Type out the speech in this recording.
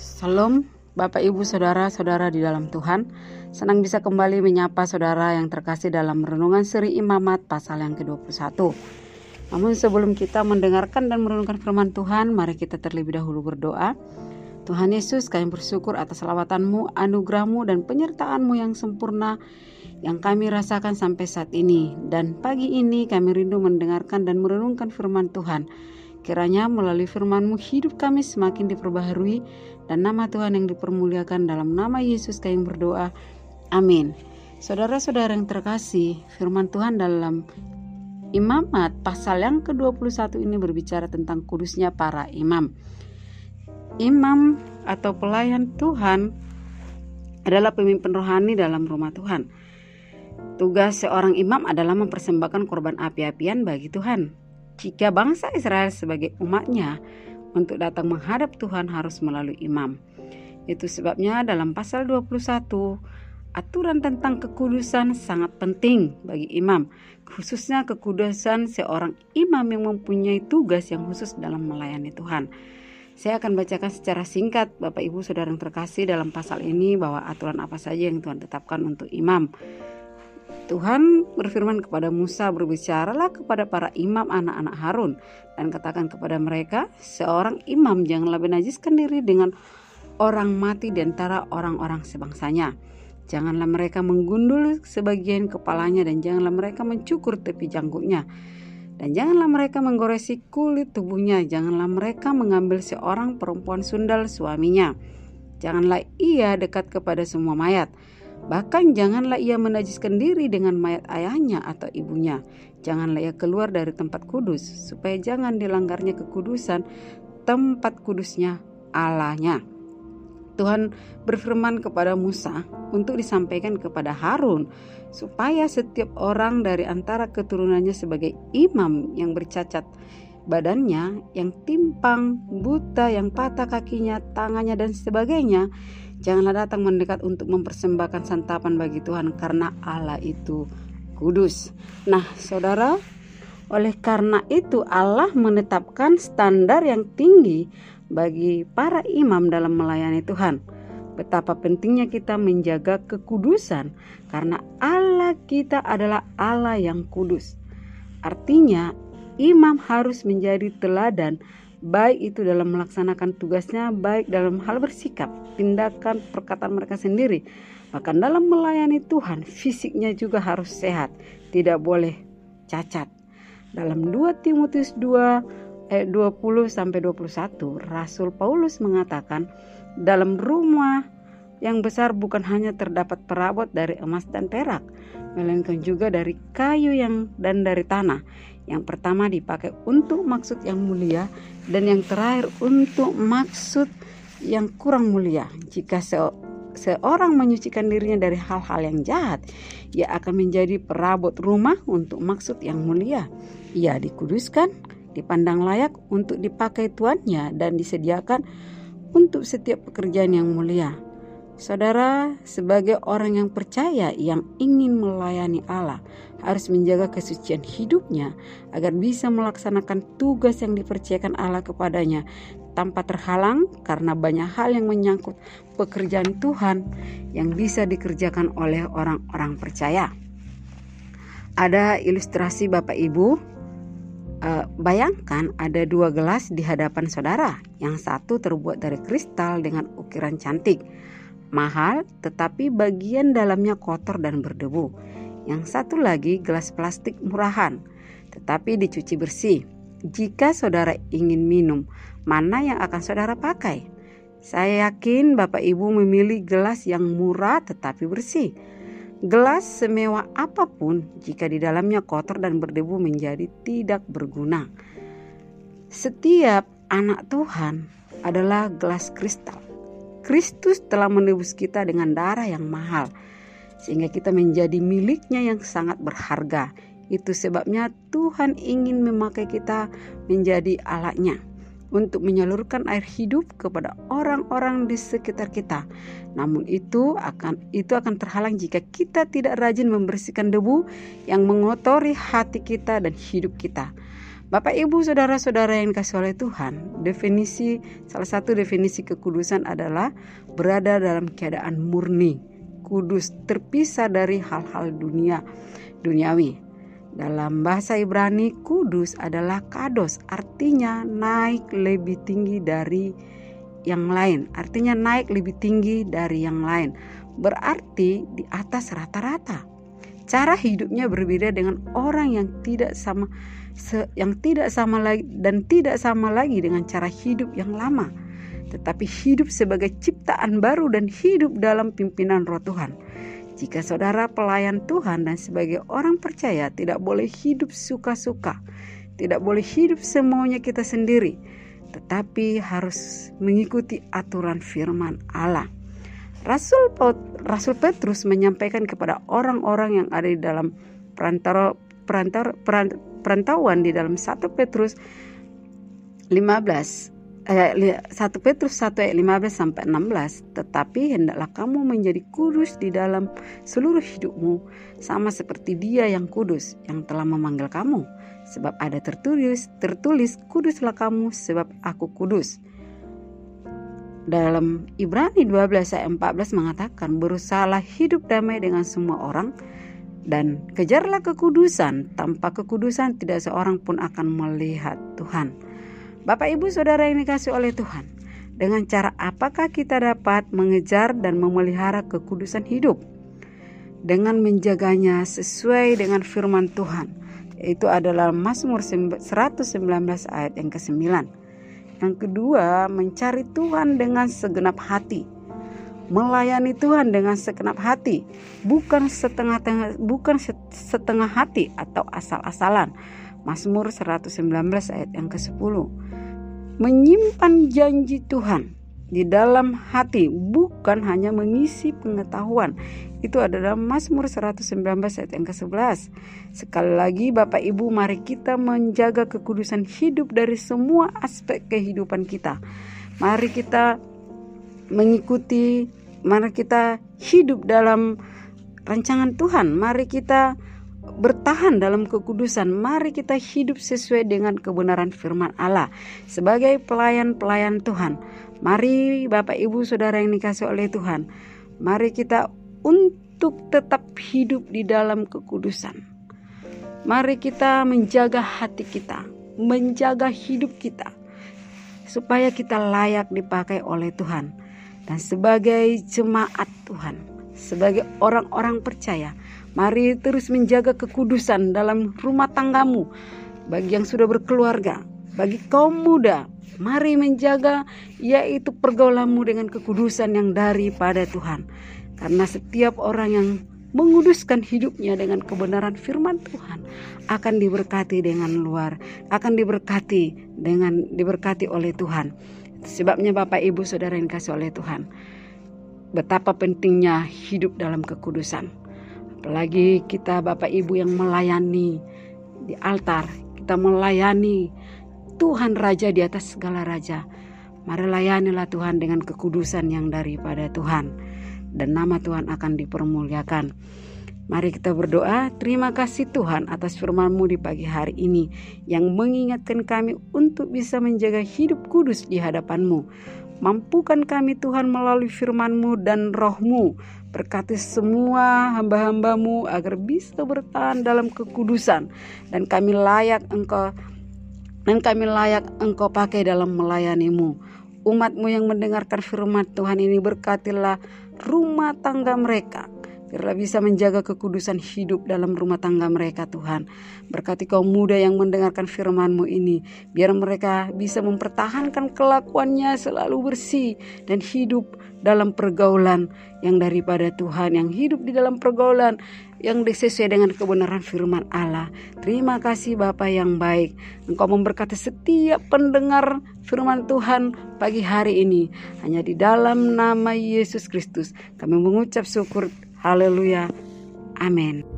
Salam Bapak Ibu Saudara-saudara di dalam Tuhan. Senang bisa kembali menyapa saudara yang terkasih dalam renungan seri imamat pasal yang ke-21. Namun sebelum kita mendengarkan dan merenungkan firman Tuhan Mari kita terlebih dahulu berdoa. Tuhan Yesus kami bersyukur atas lawatanmu, anugerahmu dan penyertaanmu yang sempurna yang kami rasakan sampai saat ini. Dan pagi ini kami rindu mendengarkan dan merenungkan firman Tuhan. Kiranya melalui firman-Mu hidup kami semakin diperbaharui dan nama Tuhan yang dipermuliakan dalam nama Yesus kami berdoa. Amin. Saudara-saudara yang terkasih, firman Tuhan dalam Imamat pasal yang ke-21 ini berbicara tentang kudusnya para imam. Imam atau pelayan Tuhan adalah pemimpin rohani dalam rumah Tuhan. Tugas seorang imam adalah mempersembahkan korban api-apian bagi Tuhan. Jika bangsa Israel sebagai umatnya untuk datang menghadap Tuhan harus melalui imam. Itu sebabnya dalam pasal 21 aturan tentang kekudusan sangat penting bagi imam, khususnya kekudusan seorang imam yang mempunyai tugas yang khusus dalam melayani Tuhan. Saya akan bacakan secara singkat Bapak Ibu Saudara yang terkasih dalam pasal ini bahwa aturan apa saja yang Tuhan tetapkan untuk imam. Tuhan berfirman kepada Musa, "Berbicaralah kepada para imam anak-anak Harun dan katakan kepada mereka, seorang imam janganlah menajiskan diri dengan orang mati di antara orang-orang sebangsanya. Janganlah mereka menggundul sebagian kepalanya dan janganlah mereka mencukur tepi janggutnya." Dan janganlah mereka menggoresi kulit tubuhnya, janganlah mereka mengambil seorang perempuan sundal suaminya. Janganlah ia dekat kepada semua mayat, Bahkan janganlah ia menajiskan diri dengan mayat ayahnya atau ibunya. Janganlah ia keluar dari tempat kudus, supaya jangan dilanggarnya kekudusan tempat kudusnya Allahnya. Tuhan berfirman kepada Musa untuk disampaikan kepada Harun supaya setiap orang dari antara keturunannya sebagai imam yang bercacat badannya, yang timpang, buta, yang patah kakinya, tangannya dan sebagainya Janganlah datang mendekat untuk mempersembahkan santapan bagi Tuhan karena Allah itu kudus. Nah, saudara, oleh karena itu Allah menetapkan standar yang tinggi bagi para imam dalam melayani Tuhan. Betapa pentingnya kita menjaga kekudusan karena Allah kita adalah Allah yang kudus. Artinya, imam harus menjadi teladan baik itu dalam melaksanakan tugasnya, baik dalam hal bersikap, tindakan, perkataan mereka sendiri. Bahkan dalam melayani Tuhan, fisiknya juga harus sehat, tidak boleh cacat. Dalam 2 Timotius 2 ayat 20 sampai 21, Rasul Paulus mengatakan, dalam rumah yang besar bukan hanya terdapat perabot dari emas dan perak, melainkan juga dari kayu yang dan dari tanah yang pertama dipakai untuk maksud yang mulia dan yang terakhir untuk maksud yang kurang mulia. Jika se seorang menyucikan dirinya dari hal-hal yang jahat, ia akan menjadi perabot rumah untuk maksud yang mulia. Ia dikuduskan, dipandang layak untuk dipakai tuannya dan disediakan untuk setiap pekerjaan yang mulia. Saudara, sebagai orang yang percaya yang ingin melayani Allah, harus menjaga kesucian hidupnya agar bisa melaksanakan tugas yang dipercayakan Allah kepadanya tanpa terhalang karena banyak hal yang menyangkut pekerjaan Tuhan yang bisa dikerjakan oleh orang-orang percaya. Ada ilustrasi Bapak Ibu, uh, bayangkan ada dua gelas di hadapan saudara, yang satu terbuat dari kristal dengan ukiran cantik mahal tetapi bagian dalamnya kotor dan berdebu. Yang satu lagi gelas plastik murahan tetapi dicuci bersih. Jika saudara ingin minum, mana yang akan saudara pakai? Saya yakin Bapak Ibu memilih gelas yang murah tetapi bersih. Gelas semewah apa pun jika di dalamnya kotor dan berdebu menjadi tidak berguna. Setiap anak Tuhan adalah gelas kristal Kristus telah menebus kita dengan darah yang mahal, sehingga kita menjadi miliknya yang sangat berharga. Itu sebabnya Tuhan ingin memakai kita menjadi alatnya untuk menyalurkan air hidup kepada orang-orang di sekitar kita. Namun itu akan itu akan terhalang jika kita tidak rajin membersihkan debu yang mengotori hati kita dan hidup kita. Bapak Ibu saudara-saudara yang dikasih oleh Tuhan, definisi salah satu definisi kekudusan adalah berada dalam keadaan murni, kudus, terpisah dari hal-hal dunia duniawi. Dalam bahasa Ibrani, kudus adalah kados, artinya naik lebih tinggi dari yang lain. Artinya naik lebih tinggi dari yang lain. Berarti di atas rata-rata. Cara hidupnya berbeda dengan orang yang tidak sama yang tidak sama lagi dan tidak sama lagi dengan cara hidup yang lama, tetapi hidup sebagai ciptaan baru dan hidup dalam pimpinan Roh Tuhan. Jika saudara pelayan Tuhan dan sebagai orang percaya tidak boleh hidup suka-suka, tidak boleh hidup semaunya kita sendiri, tetapi harus mengikuti aturan firman Allah. Rasul Rasul Petrus menyampaikan kepada orang-orang yang ada di dalam perantara perantara, perantauan di dalam 1 Petrus 15 eh, 1 Petrus 1 ayat 15 sampai 16 tetapi hendaklah kamu menjadi kudus di dalam seluruh hidupmu sama seperti dia yang kudus yang telah memanggil kamu. Sebab ada tertulis tertulis kuduslah kamu sebab aku kudus dalam Ibrani 12 ayat 14 mengatakan berusahalah hidup damai dengan semua orang dan kejarlah kekudusan. Tanpa kekudusan tidak seorang pun akan melihat Tuhan. Bapak Ibu Saudara yang dikasih oleh Tuhan, dengan cara apakah kita dapat mengejar dan memelihara kekudusan hidup? Dengan menjaganya sesuai dengan firman Tuhan. Itu adalah Mazmur 119 ayat yang ke-9. Yang kedua, mencari Tuhan dengan segenap hati melayani Tuhan dengan segenap hati, bukan setengah-tengah bukan setengah hati atau asal-asalan. Mazmur 119 ayat yang ke-10. Menyimpan janji Tuhan di dalam hati bukan hanya mengisi pengetahuan. Itu adalah Mazmur 119 ayat yang ke-11. Sekali lagi Bapak Ibu mari kita menjaga kekudusan hidup dari semua aspek kehidupan kita. Mari kita mengikuti Mari kita hidup dalam rancangan Tuhan. Mari kita bertahan dalam kekudusan. Mari kita hidup sesuai dengan kebenaran firman Allah sebagai pelayan-pelayan Tuhan. Mari Bapak Ibu Saudara yang dikasih oleh Tuhan, mari kita untuk tetap hidup di dalam kekudusan. Mari kita menjaga hati kita, menjaga hidup kita supaya kita layak dipakai oleh Tuhan. Dan sebagai jemaat Tuhan, sebagai orang-orang percaya, mari terus menjaga kekudusan dalam rumah tanggamu. Bagi yang sudah berkeluarga, bagi kaum muda, mari menjaga yaitu pergaulanmu dengan kekudusan yang daripada Tuhan. Karena setiap orang yang menguduskan hidupnya dengan kebenaran firman Tuhan akan diberkati dengan luar, akan diberkati dengan diberkati oleh Tuhan. Sebabnya Bapak Ibu Saudara yang kasih oleh Tuhan. Betapa pentingnya hidup dalam kekudusan. Apalagi kita Bapak Ibu yang melayani di altar. Kita melayani Tuhan Raja di atas segala Raja. Mari layanilah Tuhan dengan kekudusan yang daripada Tuhan. Dan nama Tuhan akan dipermuliakan. Mari kita berdoa, terima kasih Tuhan atas firman-Mu di pagi hari ini yang mengingatkan kami untuk bisa menjaga hidup kudus di hadapan-Mu. Mampukan kami Tuhan melalui firman-Mu dan roh-Mu. Berkati semua hamba-hambamu agar bisa bertahan dalam kekudusan dan kami layak Engkau dan kami layak Engkau pakai dalam melayanimu. Umatmu yang mendengarkan firman Tuhan ini berkatilah rumah tangga mereka Biarlah bisa menjaga kekudusan hidup dalam rumah tangga mereka Tuhan. Berkati kaum muda yang mendengarkan firman-Mu ini. Biar mereka bisa mempertahankan kelakuannya selalu bersih dan hidup dalam pergaulan yang daripada Tuhan. Yang hidup di dalam pergaulan yang sesuai dengan kebenaran firman Allah. Terima kasih Bapa yang baik. Engkau memberkati setiap pendengar firman Tuhan pagi hari ini. Hanya di dalam nama Yesus Kristus kami mengucap syukur Haleluya. Amin.